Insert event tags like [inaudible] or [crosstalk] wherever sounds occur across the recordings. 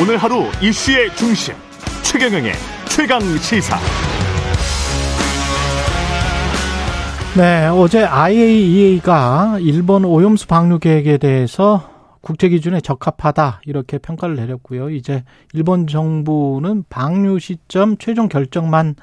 오늘 하루 이슈의 중심 최경영의 최강 시사. 네, 어제 IAEA가 일본 오염수 방류 계획에 대해서 국제 기준에 적합하다 이렇게 평가를 내렸고요. 이제 일본 정부는 방류 시점 최종 결정만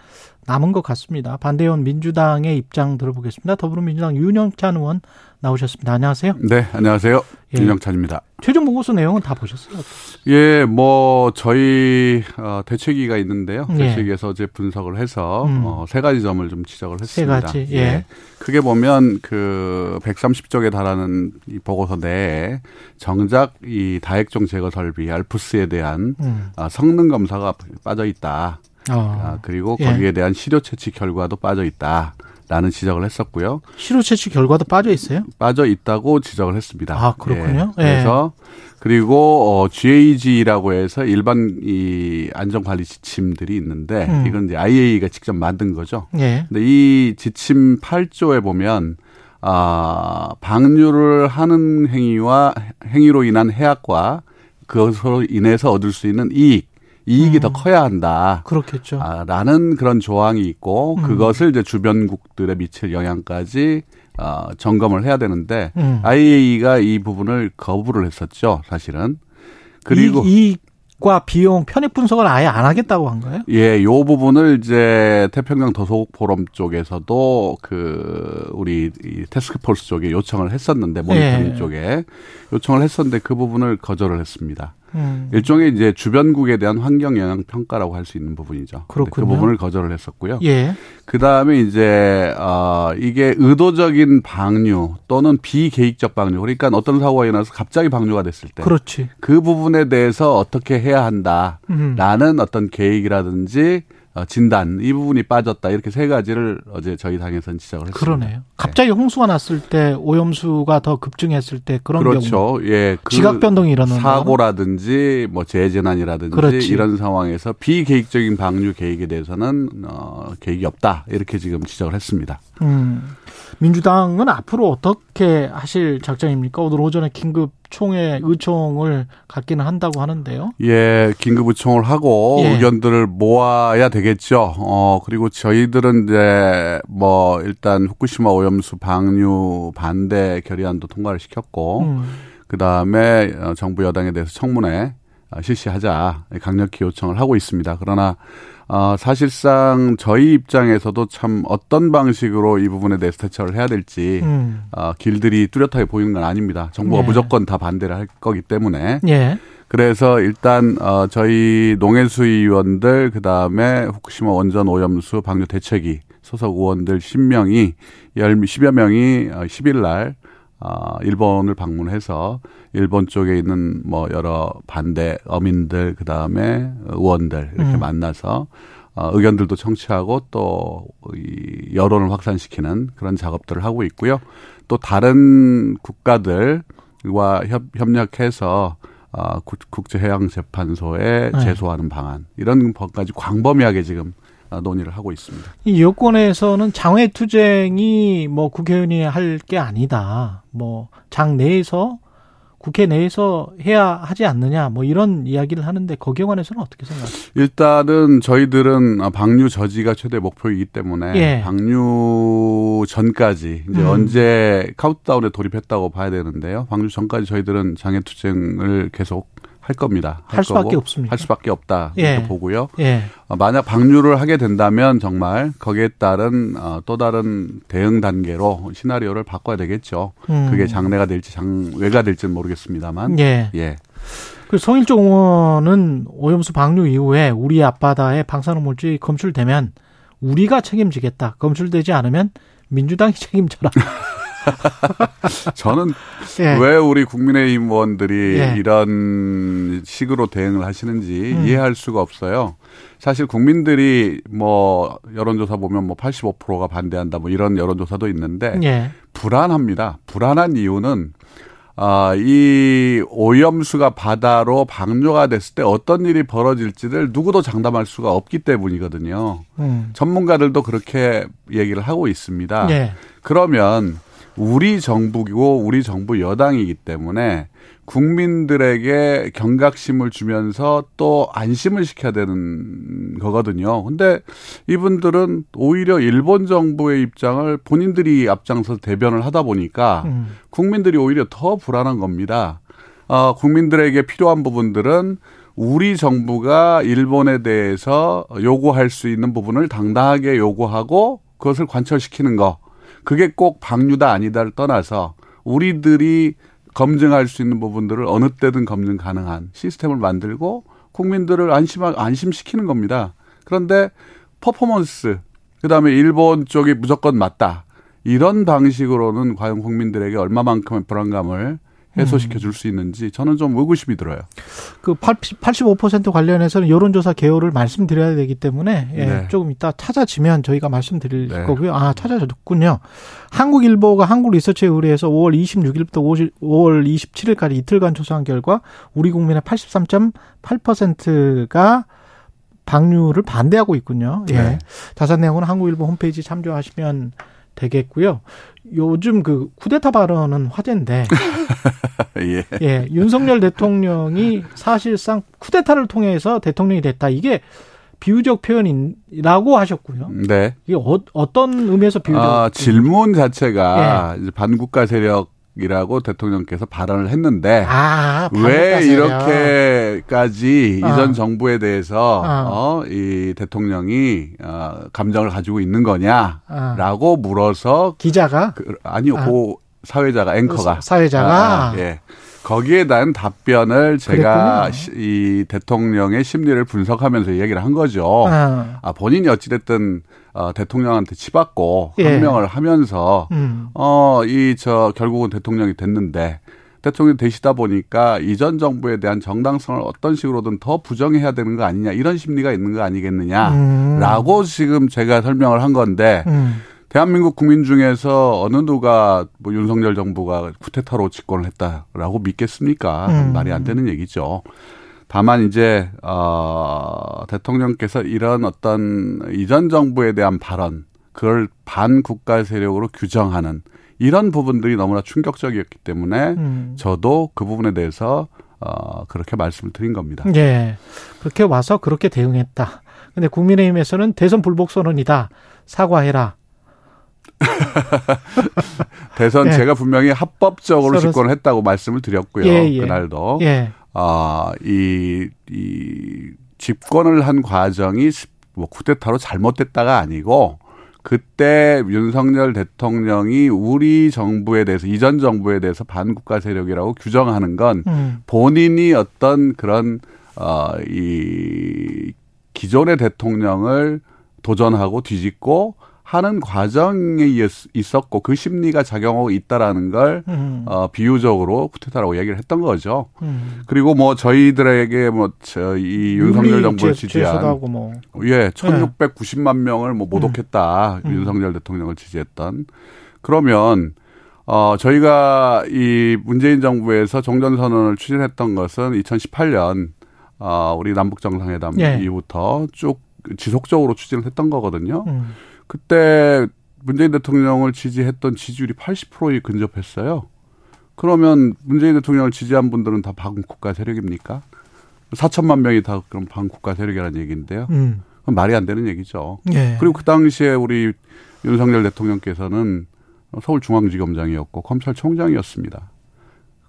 남은 것 같습니다. 반대원 민주당의 입장 들어보겠습니다. 더불어민주당 윤영찬 의원 나오셨습니다. 안녕하세요. 네, 안녕하세요. 예. 윤영찬입니다. 최종 보고서 내용은 다 보셨어요? 예, 뭐 저희 어, 대책위가 있는데요. 예. 대책위에서 어제 분석을 해서 음. 어, 세 가지 점을 좀 지적을 했습니다. 세 가지. 예. 예. 크게 보면 그 130쪽에 달하는 이 보고서 내에 정작 이 다액종 제거 설비 알프스에 대한 음. 아, 성능 검사가 빠져 있다. 어. 아, 그리고 예. 거기에 대한 시료 채취 결과도 빠져 있다. 라는 지적을 했었고요. 시료 채취 결과도 빠져 있어요? 빠져 있다고 지적을 했습니다. 아, 그렇군요. 예. 그래서 그리고 어 GAG라고 해서 일반 이 안전 관리 지침들이 있는데 음. 이건 이제 IAEA가 직접 만든 거죠. 예. 근데 이 지침 8조에 보면 아, 방류를 하는 행위와 행위로 인한 해악과 그것으로 인해서 얻을 수 있는 이익 이익이 음. 더 커야 한다. 그렇겠죠. 아, 라는 그런 조항이 있고 음. 그것을 이제 주변국들에 미칠 영향까지 어, 점검을 해야 되는데 음. IAEA가 이 부분을 거부를 했었죠, 사실은. 그리고 이, 과 비용 편입 분석을 아예 안 하겠다고 한 거예요? 예, 요 부분을 이제 태평양 도서국 포럼 쪽에서도 그 우리 이 테스크포스 쪽에 요청을 했었는데 모니터링 예. 쪽에 요청을 했었는데 그 부분을 거절을 했습니다. 음. 일종의 이제 주변국에 대한 환경 영향 평가라고 할 수 있는 부분이죠. 그 그렇군요. 그 부분을 거절을 했었고요. 예. 그 다음에 이제 어 이게 의도적인 방류 또는 비계획적 방류 그러니까 어떤 사고가 일어나서 갑자기 방류가 됐을 때, 그렇지. 그 부분에 대해서 어떻게 해야 한다라는 음. 어떤 계획이라든지 어, 진단 이 부분이 빠졌다 이렇게 세 가지를 어제 저희 당에서는 지적을 했습니다. 그러네요. 네. 갑자기 홍수가 났을 때 오염수가 더 급증했을 때 그런 그렇죠. 경우 예, 그 지각 변동이 일어나는 사고라든지 뭐 재재난이라든지 그렇지. 이런 상황에서 비계획적인 방류 계획에 대해서는 어, 계획이 없다 이렇게 지금 지적을 했습니다. 음. 민주당은 앞으로 어떻게 하실 작정입니까? 오늘 오전에 긴급 총회 의총을 갖기는 한다고 하는데요. 예, 긴급 의총을 하고 예. 의견들을 모아야 되겠죠. 어, 그리고 저희들은 이제 뭐 일단 후쿠시마 오염수 방류 반대 결의안도 통과를 시켰고 음. 그다음에 어, 정부 여당에 대해서 청문회 실시하자 강력히 요청을 하고 있습니다. 그러나 어, 사실상 저희 입장에서도 참 어떤 방식으로 이 부분에 대해서 대처를 해야 될지 음. 어, 길들이 뚜렷하게 보이는 건 아닙니다. 정부가 예. 무조건 다 반대를 할 거기 때문에. 예. 그래서 일단 어 저희 농해수위원들 그다음에 후쿠시마 원전 오염수 방류 대책위 소속 의원들 10명이 10여 명이 10일 어, 날 어, 일본을 방문해서 일본 쪽에 있는 뭐 여러 반대 어민들 그 다음에 의원들 이렇게 음. 만나서 어, 의견들도 청취하고 또 이 여론을 확산시키는 그런 작업들을 하고 있고요. 또 다른 국가들과 협, 협력해서 어, 국제해양재판소에 네. 제소하는 방안 이런 것까지 광범위하게 지금 어, 논의를 하고 있습니다. 이 여권에서는 장외 투쟁이 뭐 국회의원이 할 게 아니다. 뭐 장 내에서 국회 내에서 해야 하지 않느냐 뭐 이런 이야기를 하는데 거기에 관해서는 어떻게 생각하세요? 일단은 저희들은 방류 저지가 최대 목표이기 때문에 예. 방류 전까지 이제 음. 언제 카운트다운에 돌입했다고 봐야 되는데요. 방류 전까지 저희들은 장애 투쟁을 계속 할 겁니다. 할, 할 수밖에 없습니다. 할 수밖에 없다 예. 이렇게 보고요. 예. 어, 만약 방류를 하게 된다면 정말 거기에 따른 어, 또 다른 대응 단계로 시나리오를 바꿔야 되겠죠. 음. 그게 장래가 될지 장외가 될지는 모르겠습니다만. 예. 예. 그 성일종 의원은 오염수 방류 이후에 우리 앞바다에 방사능 물질이 검출되면 우리가 책임지겠다. 검출되지 않으면 민주당이 [laughs] 책임져라. [laughs] 저는 예. 왜 우리 국민의힘 의원들이 예. 이런 식으로 대응을 하시는지 음. 이해할 수가 없어요. 사실 국민들이 뭐 여론조사 보면 뭐 85%가 반대한다 뭐 이런 여론조사도 있는데 예. 불안합니다. 불안한 이유는 아, 이 오염수가 바다로 방류가 됐을 때 어떤 일이 벌어질지를 누구도 장담할 수가 없기 때문이거든요. 음. 전문가들도 그렇게 얘기를 하고 있습니다. 예. 그러면 우리 정부이고 우리 정부 여당이기 때문에 국민들에게 경각심을 주면서 또 안심을 시켜야 되는 거거든요. 근데 이분들은 오히려 일본 정부의 입장을 본인들이 앞장서 대변을 하다 보니까 음. 국민들이 오히려 더 불안한 겁니다. 어, 국민들에게 필요한 부분들은 우리 정부가 일본에 대해서 요구할 수 있는 부분을 당당하게 요구하고 그것을 관철시키는 거. 그게 꼭 방류다 아니다를 떠나서 우리들이 검증할 수 있는 부분들을 어느 때든 검증 가능한 시스템을 만들고 국민들을 안심 안심시키는 겁니다. 그런데 퍼포먼스 그다음에 일본 쪽이 무조건 맞다. 이런 방식으로는 과연 국민들에게 얼마만큼의 불안감을 해소시켜 줄 수 있는지 저는 좀 의구심이 들어요. 그 80, 85% 관련해서는 여론조사 개요를 말씀드려야 되기 때문에 예, 네. 조금 이따 찾아지면 저희가 말씀드릴 네. 거고요. 아, 찾아졌군요. 한국일보가 한국리서치에 의뢰해서 5월 26일부터 5월 27일까지 이틀간 조사한 결과 우리 국민의 83.8%가 방류를 반대하고 있군요. 예. 네. 자세한 내용은 한국일보 홈페이지 참조하시면 되겠고요. 요즘 그 쿠데타 발언은 화제인데, [laughs] 예. 예, 윤석열 대통령이 사실상 쿠데타를 통해서 대통령이 됐다. 이게 비유적 표현이라고 하셨고요. 네. 이게 어, 떤 의미에서 비유적? 아, 질문 자체가 예. 반국가 세력 이라고 대통령께서 발언을 했는데 아, 왜 이렇게까지 어. 이전 정부에 대해서 어. 어, 이 대통령이 어, 감정을 가지고 있는 거냐라고 어. 물어서 기자가 그, 아니요 아. 고 사회자가 앵커가 사회자가 아, 아, 예 거기에 대한 답변을 제가 시, 이 대통령의 심리를 분석하면서 얘기를 한 거죠. 아, 아 본인이 어찌됐든 어, 대통령한테 치받고 예. 항명을 하면서 음. 어이 저 결국은 대통령이 됐는데 대통령이 되시다 보니까 이전 정부에 대한 정당성을 어떤 식으로든 더 부정해야 되는 거 아니냐 이런 심리가 있는 거 아니겠느냐라고 음. 지금 제가 설명을 한 건데 음. 대한민국 국민 중에서 어느 누가 뭐 윤석열 정부가 쿠데타로 집권을 했다라고 믿겠습니까? 음. 말이 안 되는 얘기죠. 다만 이제 어 대통령께서 이런 어떤 이전 정부에 대한 발언 그걸 반국가 세력으로 규정하는 이런 부분들이 너무나 충격적이었기 때문에 음. 저도 그 부분에 대해서 어 그렇게 말씀을 드린 겁니다. 예. 그렇게 와서 그렇게 대응했다. 근데 국민의힘에서는 대선 불복 선언이다. 사과해라. [laughs] 대선 예. 제가 분명히 합법적으로 집권을 했다고 말씀을 드렸고요. 예, 예. 그날도. 예. 아, 이, 이 집권을 한 과정이 뭐 쿠데타로 잘못됐다가 아니고 그때 윤석열 대통령이 우리 정부에 대해서 이전 정부에 대해서 반국가 세력이라고 규정하는 건 음. 본인이 어떤 그런 어이 기존의 대통령을 도전하고 뒤집고 하는 과정에 있었고 그 심리가 작용하고 있다라는 걸 음. 어, 비유적으로 쿠데타라고 얘기를 했던 거죠. 음. 그리고 뭐 저희들에게 뭐이 윤석열 정부를 지지한 뭐. 예, 1,690만 네. 명을 뭐 모독했다. 음. 윤석열 대통령을 지지했던. 그러면 어 저희가 이 문재인 정부에서 종전 선언을 추진했던 것은 2018년 어 우리 남북 정상회담 예. 이후부터 쭉 지속적으로 추진을 했던 거거든요. 음. 그때 문재인 대통령을 지지했던 지지율이 80%에 근접했어요. 그러면 문재인 대통령을 지지한 분들은 다 반국가 세력입니까? 4천만 명이 다 그럼 반국가 세력이라는 얘기인데요. 음. 그건 말이 안 되는 얘기죠. 예. 그리고 그 당시에 우리 윤석열 대통령께서는 서울중앙지검장이었고 검찰총장이었습니다.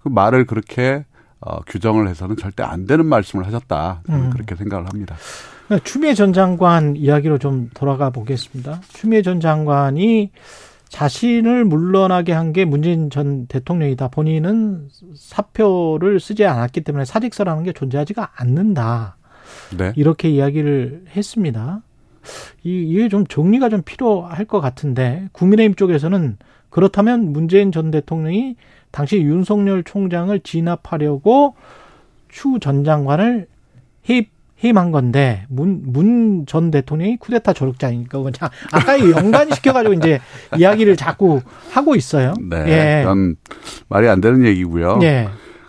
그 말을 그렇게 어, 규정을 해서는 절대 안 되는 말씀을 하셨다. 음. 그렇게 생각을 합니다. 추미애 전 장관 이야기로 좀 돌아가 보겠습니다. 추미애 전 장관이 자신을 물러나게 한 게 문재인 전 대통령이다. 본인은 사표를 쓰지 않았기 때문에 사직서라는 게 존재하지가 않는다. 네. 이렇게 이야기를 했습니다. 이, 이게 좀 정리가 좀 필요할 것 같은데 국민의힘 쪽에서는 그렇다면 문재인 전 대통령이 당시 윤석열 총장을 진압하려고 추 전 장관을 해입 해임한 건데 문문전 대통령이 쿠데타 조력자니까 그냥 아까 연관이 시켜가지고 이제 이야기를 자꾸 하고 있어요. 네, 예. 말이 안 되는 얘기고요. 예.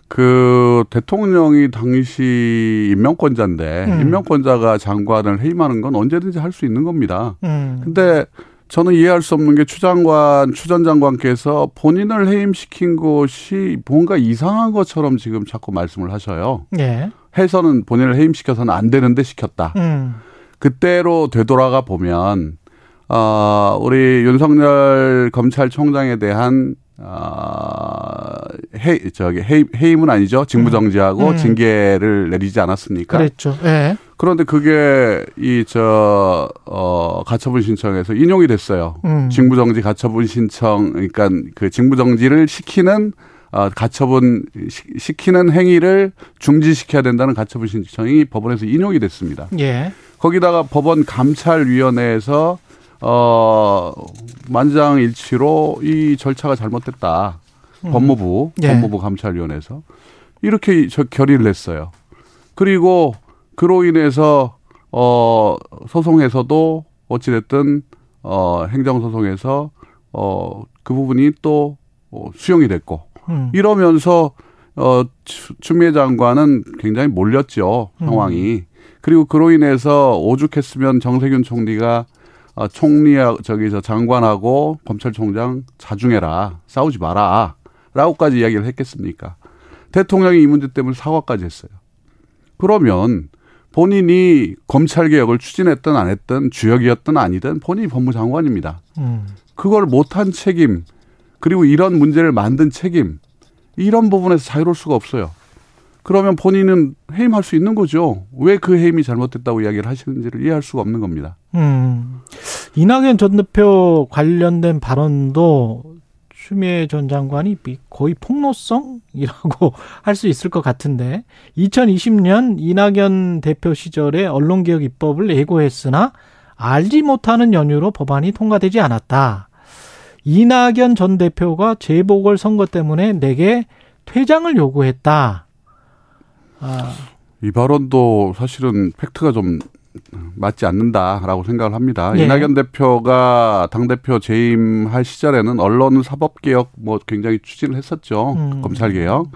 그 대통령이 당시 임명권자인데 음. 임명권자가 장관을 해임하는 건 언제든지 할 수 있는 겁니다. 음. 근데 저는 이해할 수 없는 게 추 장관, 추전 장관께서 본인을 해임시킨 것이 뭔가 이상한 것처럼 지금 자꾸 말씀을 하셔요. 예. 해서는 본인을 해임시켜서는 안 되는데 시켰다. 음. 그때로 되돌아가 보면 어, 우리 윤석열 검찰총장에 대한 어, 해 저기 해임, 해임은 아니죠. 직무정지하고 음. 징계를 내리지 않았습니까? 그랬죠. 예. 그런데 그게 이 저 어, 가처분 신청에서 인용이 됐어요. 음. 직무정지 가처분 신청 그러니까 그 직무정지를 시키는 어, 가처분 시, 시키는 행위를 중지시켜야 된다는 가처분 신청이 법원에서 인용이 됐습니다. 예. 거기다가 법원 감찰위원회에서 어 만장일치로 이 절차가 잘못됐다. 법무부 예. 법무부 감찰위원회에서 이렇게 저 결의를 냈어요. 그리고 그로 인해서 어 소송에서도 어찌 됐든 어 행정 소송에서 어그 부분이 또 어, 수용이 됐고 음. 이러면서 어 추- 추미애 장관은 굉장히 몰렸죠 상황이 그리고 그로 인해서 오죽했으면 정세균 총리가 어, 총리 저기 저 장관하고 검찰총장 자중해라. 싸우지 마라 라고까지 이야기를 했겠습니까? 대통령이 이 문제 때문에 사과까지 했어요. 그러면 본인이 검찰 개혁을 추진했든 안 했든 주역이었든 아니든 본인이 법무장관입니다. 음. 그걸 못한 책임 그리고 이런 문제를 만든 책임 이런 부분에서 자유로울 수가 없어요. 그러면 본인은 해임할 수 있는 거죠. 왜 그 해임이 잘못됐다고 이야기를 하시는지를 이해할 수가 없는 겁니다. 음. 이낙연 전 대표 관련된 발언도 추미애 전 장관이 미- 거의 폭로성이라고 [laughs] 할 수 있을 것 같은데 2020년 이낙연 대표 시절에 언론개혁 입법을 예고했으나 알지 못하는 연유로 법안이 통과되지 않았다. 이낙연 전 대표가 재보궐 선거 때문에 내게 퇴장을 요구했다. 아, 이 발언도 사실은 팩트가 좀 맞지 않는다라고 생각을 합니다. 예. 이낙연 대표가 당 대표 재임할 시절에는 언론 사법 개혁 뭐 굉장히 추진을 했었죠. 음. 검찰 개혁.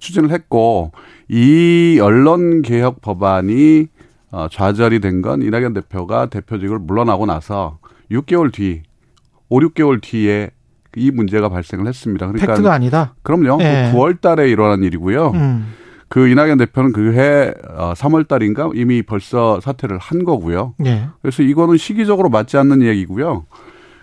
추진을 했고, 이 언론 개혁 법안이 어, 좌절이 된 건 이낙연 대표가 대표직을 물러나고 나서 6개월 뒤, 5, 6개월 뒤에 이 문제가 발생을 했습니다. 그러니까 팩트가 아니다. 그럼요. 예. 9월 달에 일어난 일이고요. 음. 그 이낙연 대표는 그해 3월 달인가 이미 벌써 사퇴를 한 거고요. 예. 그래서 이거는 시기적으로 맞지 않는 얘기고요.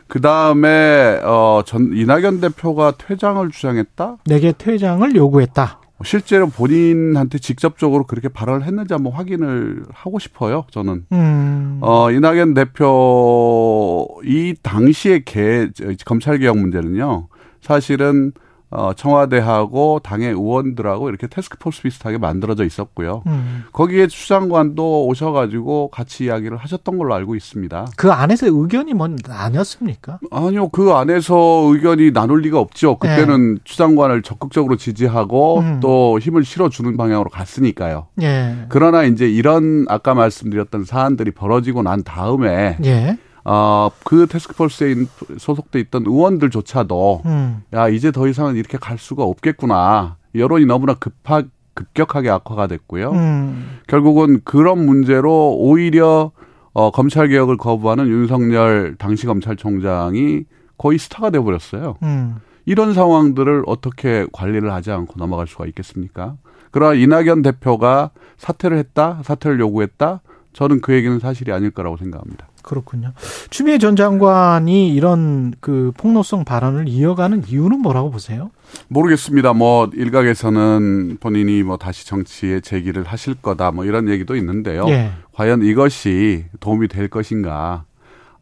그 다음에 어전 이낙연 대표가 퇴장을 주장했다. 내게 퇴장을 요구했다. 실제로 본인한테 직접적으로 그렇게 발언을 했는지 한번 확인을 하고 싶어요. 저는 음. 어 이낙연 대표 이 당시의 개 검찰 개혁 문제는요. 사실은 어 청와대하고 당의 의원들하고 이렇게 테스크포스 비슷하게 만들어져 있었고요. 음. 거기에 추장관도 오셔가지고 같이 이야기를 하셨던 걸로 알고 있습니다. 그 안에서 의견이 뭐 아니었습니까? 아니요, 그 안에서 의견이 나눌 리가 없죠. 그때는 추장관을 적극적으로 지지하고 음. 또 힘을 실어주는 방향으로 갔으니까요. 예. 그러나 이제 이런 아까 말씀드렸던 사안들이 벌어지고 난 다음에 예. 어, 그 테스크포스에 있- 소속돼 있던 의원들조차도 음. 야 이제 더 이상은 이렇게 갈 수가 없겠구나. 여론이 너무나 급하 급격하게 악화가 됐고요. 음. 결국은 그런 문제로 오히려 어, 검찰 개혁을 거부하는 윤석열 당시 검찰총장이 거의 스타가 돼 버렸어요. 음. 이런 상황들을 어떻게 관리를 하지 않고 넘어갈 수가 있겠습니까? 그러나 이낙연 대표가 사퇴를 했다, 사퇴를 요구했다. 저는 그 얘기는 사실이 아닐 거라고 생각합니다. 그렇군요. 추미애 전 장관이 이런 그 폭로성 발언을 이어가는 이유는 뭐라고 보세요? 모르겠습니다. 뭐 일각에서는 본인이 뭐 다시 정치에 재기를 하실 거다, 뭐 이런 얘기도 있는데요. 예. 과연 이것이 도움이 될 것인가?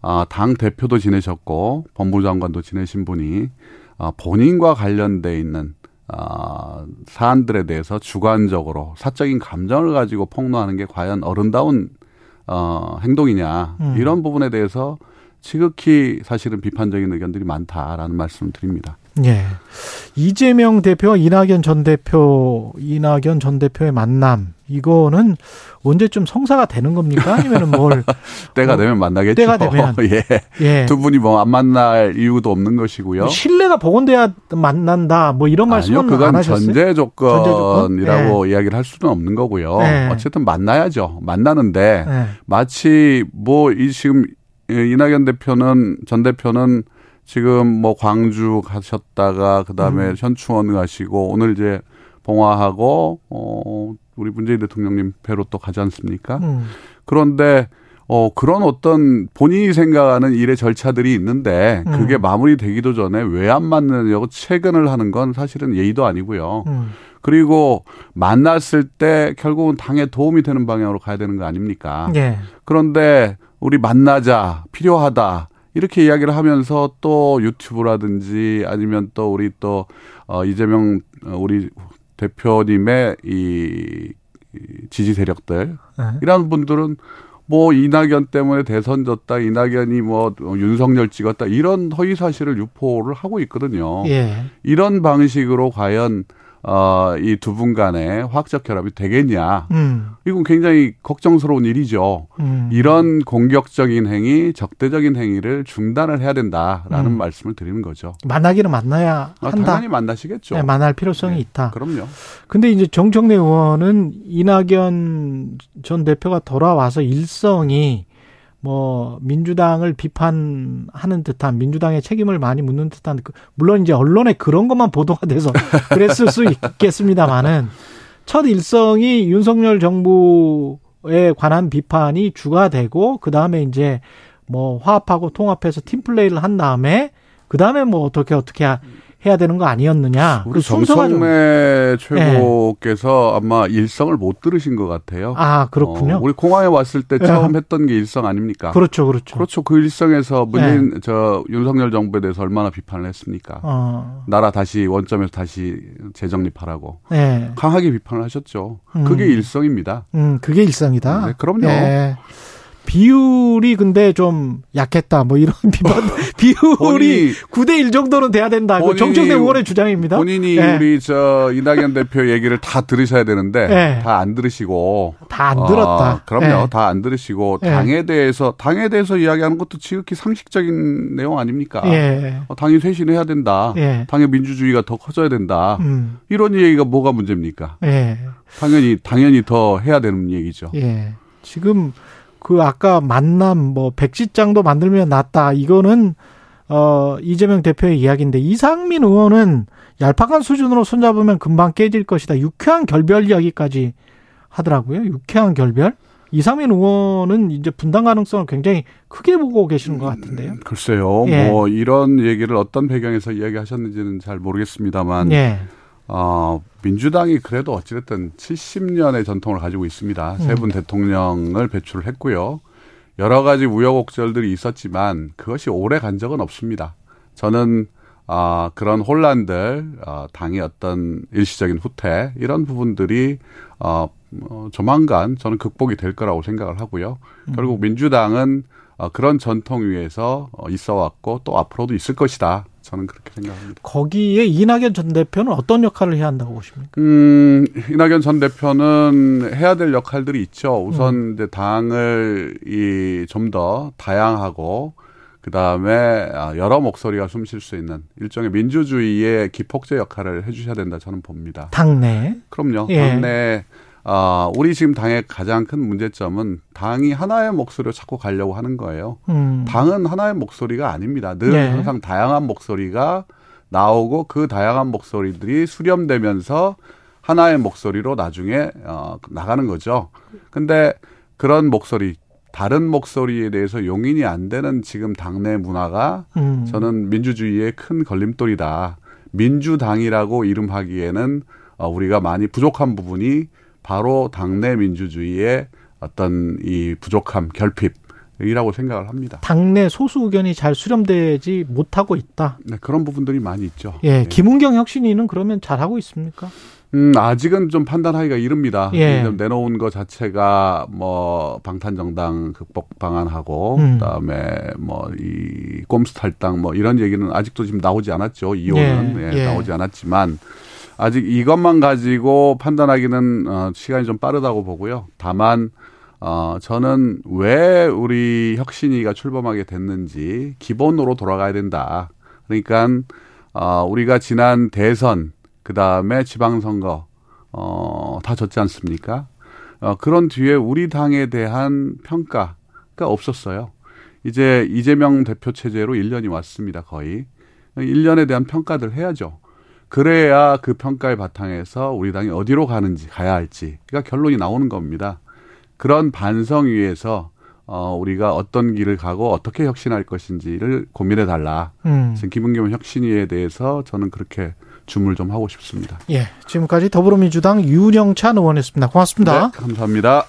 아, 당 대표도 지내셨고 법무장관도 지내신 분이 아, 본인과 관련돼 있는 아, 사안들에 대해서 주관적으로 사적인 감정을 가지고 폭로하는 게 과연 어른다운 어, 행동이냐 음. 이런 부분에 대해서 지극히 사실은 비판적인 의견들이 많다라는 말씀을 드립니다. 예. 이재명 대표와 이낙연 전 대표, 이낙연 전 대표의 만남, 이거는 언제쯤 성사가 되는 겁니까? 아니면은 뭘, [laughs] 때가 어, 되면 만나겠죠. 때가 되면. [laughs] 예. 예. 두 분이 뭐 안 만날 이유도 없는 것이고요. 신뢰가 복원돼야 만난다, 뭐 이런 말씀은 아니요, 안 그건? 전제 조건이라고 조건? 이야기를 할 수는 없는 거고요. 네. 어쨌든 만나야죠. 만나는데 예. 마치 뭐 이 지금 예, 이낙연 대표는 전 대표는 지금 뭐 광주 가셨다가 그다음에 음. 현충원 가시고 오늘 이제 봉화하고 어 우리 문재인 대통령님 뵈러 또 가지 않습니까? 음. 그런데 어 그런 어떤 본인이 생각하는 일의 절차들이 있는데 그게 음. 마무리되기도 전에 왜 안 만나냐고 채근을 하는 건 사실은 예의도 아니고요. 음. 그리고 만났을 때 결국은 당에 도움이 되는 방향으로 가야 되는 거 아닙니까? 예. 그런데 우리 만나자 필요하다 이렇게 이야기를 하면서 또 유튜브라든지 아니면 또 우리 또 어, 이재명 어, 우리 대표님의 이, 이 지지 세력들 예. 이런 분들은 뭐 이낙연 때문에 대선 졌다 이낙연이 뭐 윤석열 찍었다 이런 허위 사실을 유포를 하고 있거든요. 예. 이런 방식으로 과연 어, 이 두 분 간의 화학적 결합이 되겠냐. 음. 이건 굉장히 걱정스러운 일이죠. 음. 이런 공격적인 행위, 적대적인 행위를 중단을 해야 된다라는 음. 말씀을 드리는 거죠. 만나기는 만나야 아, 한다. 당연히 만나시겠죠. 네, 만날 필요성이 네, 있다. 그럼요. 근데 이제 정청래 의원은 이낙연 전 대표가 돌아와서 일성이 뭐 민주당을 비판하는 듯한 민주당의 책임을 많이 묻는 듯한 그- 물론 이제 언론에 그런 것만 보도가 돼서 [laughs] 그랬을 수 있겠습니다만은 첫 일성이 윤석열 정부에 관한 비판이 주가 되고 그 다음에 이제 뭐 화합하고 통합해서 팀 플레이를 한 다음에 그 다음에 뭐 어떻게 어떻게 하- 해야 되는 거 아니었느냐 우리 그 정성래 최고께서 아마 일성을 못 들으신 것 같아요. 아, 그렇군요. 어, 우리 공항에 왔을 때 예. 처음 했던 게 일성 아닙니까? 그렇죠, 그렇죠. 그렇죠. 그 일성에서 문재인 저 윤석열 정부에 대해서 얼마나 비판을 했습니까? 어, 나라 다시 원점에서 다시 재정립하라고 예. 강하게 비판을 하셨죠. 음. 그게 일성입니다. 음, 그게 일상이다. 네, 그럼요. 예. 비율이 근데 좀 약했다. 뭐 이런 [laughs] 비판, [laughs] 비율이 본인이 9대 1 정도는 돼야 된다. 그 본인이- 정청래 의원의 주장입니다. 본인이 예. 우리 저 이낙연 대표 얘기를 다 들으셔야 되는데 예. 다안 들으시고 다 안 들었다. 아, 그럼요. 예. 다안 들으시고 예. 당에 대해서 당에 대해서 이야기하는 것도 지극히 상식적인 내용 아닙니까? 예. 어, 당이 쇄신해야 된다. 예. 당의 민주주의가 더 커져야 된다. 음, 이런 얘기가 뭐가 문제입니까? 예. 당연히 당연히 더 해야 되는 얘기죠. 예. 지금 그 아까 만남 뭐 백지장도 만들면 낫다. 이거는 어 이재명 대표의 이야기인데 이상민 의원은 얄팍한 수준으로 손잡으면 금방 깨질 것이다. 유쾌한 결별 이야기까지 하더라고요. 유쾌한 결별? 이상민 의원은 이제 분당 가능성을 굉장히 크게 보고 계시는 것 같은데요. 글쎄요. 예. 뭐 이런 얘기를 어떤 배경에서 이야기하셨는지는 잘 모르겠습니다만 예. 어, 민주당이 그래도 어찌됐든 70년의 전통을 가지고 있습니다. 세 분 대통령을 배출을 했고요. 여러 가지 우여곡절들이 있었지만 그것이 오래 간 적은 없습니다. 저는 아, 그런 혼란들, 어, 당의 어떤 일시적인 후퇴, 이런 부분들이, 어, 어, 조만간 저는 극복이 될 거라고 생각을 하고요. 결국 민주당은 어, 그런 전통 위에서 어, 있어 왔고 또 앞으로도 있을 것이다. 저는 그렇게 생각합니다. 거기에 이낙연 전 대표는 어떤 역할을 해야 한다고 보십니까? 음, 이낙연 전 대표는 해야 될 역할들이 있죠. 우선 이제 당을 이 좀 더 다양하고 그 다음에 여러 목소리가 숨 쉴 수 있는 일종의 민주주의의 기폭제 역할을 해주셔야 된다 저는 봅니다. 당내. 그럼요. 예. 당내 아 우리 지금 당의 가장 큰 문제점은 당이 하나의 목소리로 자꾸 가려고 하는 거예요. 음. 당은 하나의 목소리가 아닙니다. 늘 네. 항상 다양한 목소리가 나오고 그 다양한 목소리들이 수렴되면서 하나의 목소리로 나중에 어, 나가는 거죠. 근데 그런 목소리, 다른 목소리에 대해서 용인이 안 되는 지금 당내 문화가 음. 저는 민주주의의 큰 걸림돌이다. 민주당이라고 이름하기에는 어, 우리가 많이 부족한 부분이 바로 당내 민주주의의 어떤 이 부족함, 결핍 이라고 생각을 합니다. 당내 소수 의견이 잘 수렴되지 못하고 있다. 네, 그런 부분들이 많이 있죠. 예, 네. 김은경 혁신위는 그러면 잘 하고 있습니까? 음, 아직은 좀 판단하기가 이릅니다. 예. 내놓은 것 자체가 뭐 방탄정당 극복 방안하고 음. 그다음에 뭐 이 꼼수 탈당 뭐 이런 얘기는 아직도 지금 나오지 않았죠. 이혼은 예, 예, 예. 나오지 않았지만 아직 이것만 가지고 판단하기는 어, 시간이 좀 빠르다고 보고요. 다만 어, 저는 왜 우리 혁신이가 출범하게 됐는지 기본으로 돌아가야 된다. 그러니까 어, 우리가 지난 대선 그 다음에 지방선거 어, 다 졌지 않습니까? 어, 그런 뒤에 우리 당에 대한 평가가 없었어요. 이제 이재명 대표 체제로 1년이 왔습니다. 거의. 1년에 대한 평가들 해야죠. 그래야 그 평가의 바탕에서 우리 당이 어디로 가는지 가야 할지 그러니까 결론이 나오는 겁니다. 그런 반성 위에서 어 우리가 어떤 길을 가고 어떻게 혁신할 것인지를 고민해 달라. 음. 지금 김은겸 혁신위에 대해서 저는 그렇게 주문을 좀 하고 싶습니다. 예. 지금까지 더불어민주당 윤영찬 의원이었습니다. 고맙습니다. 네, 감사합니다.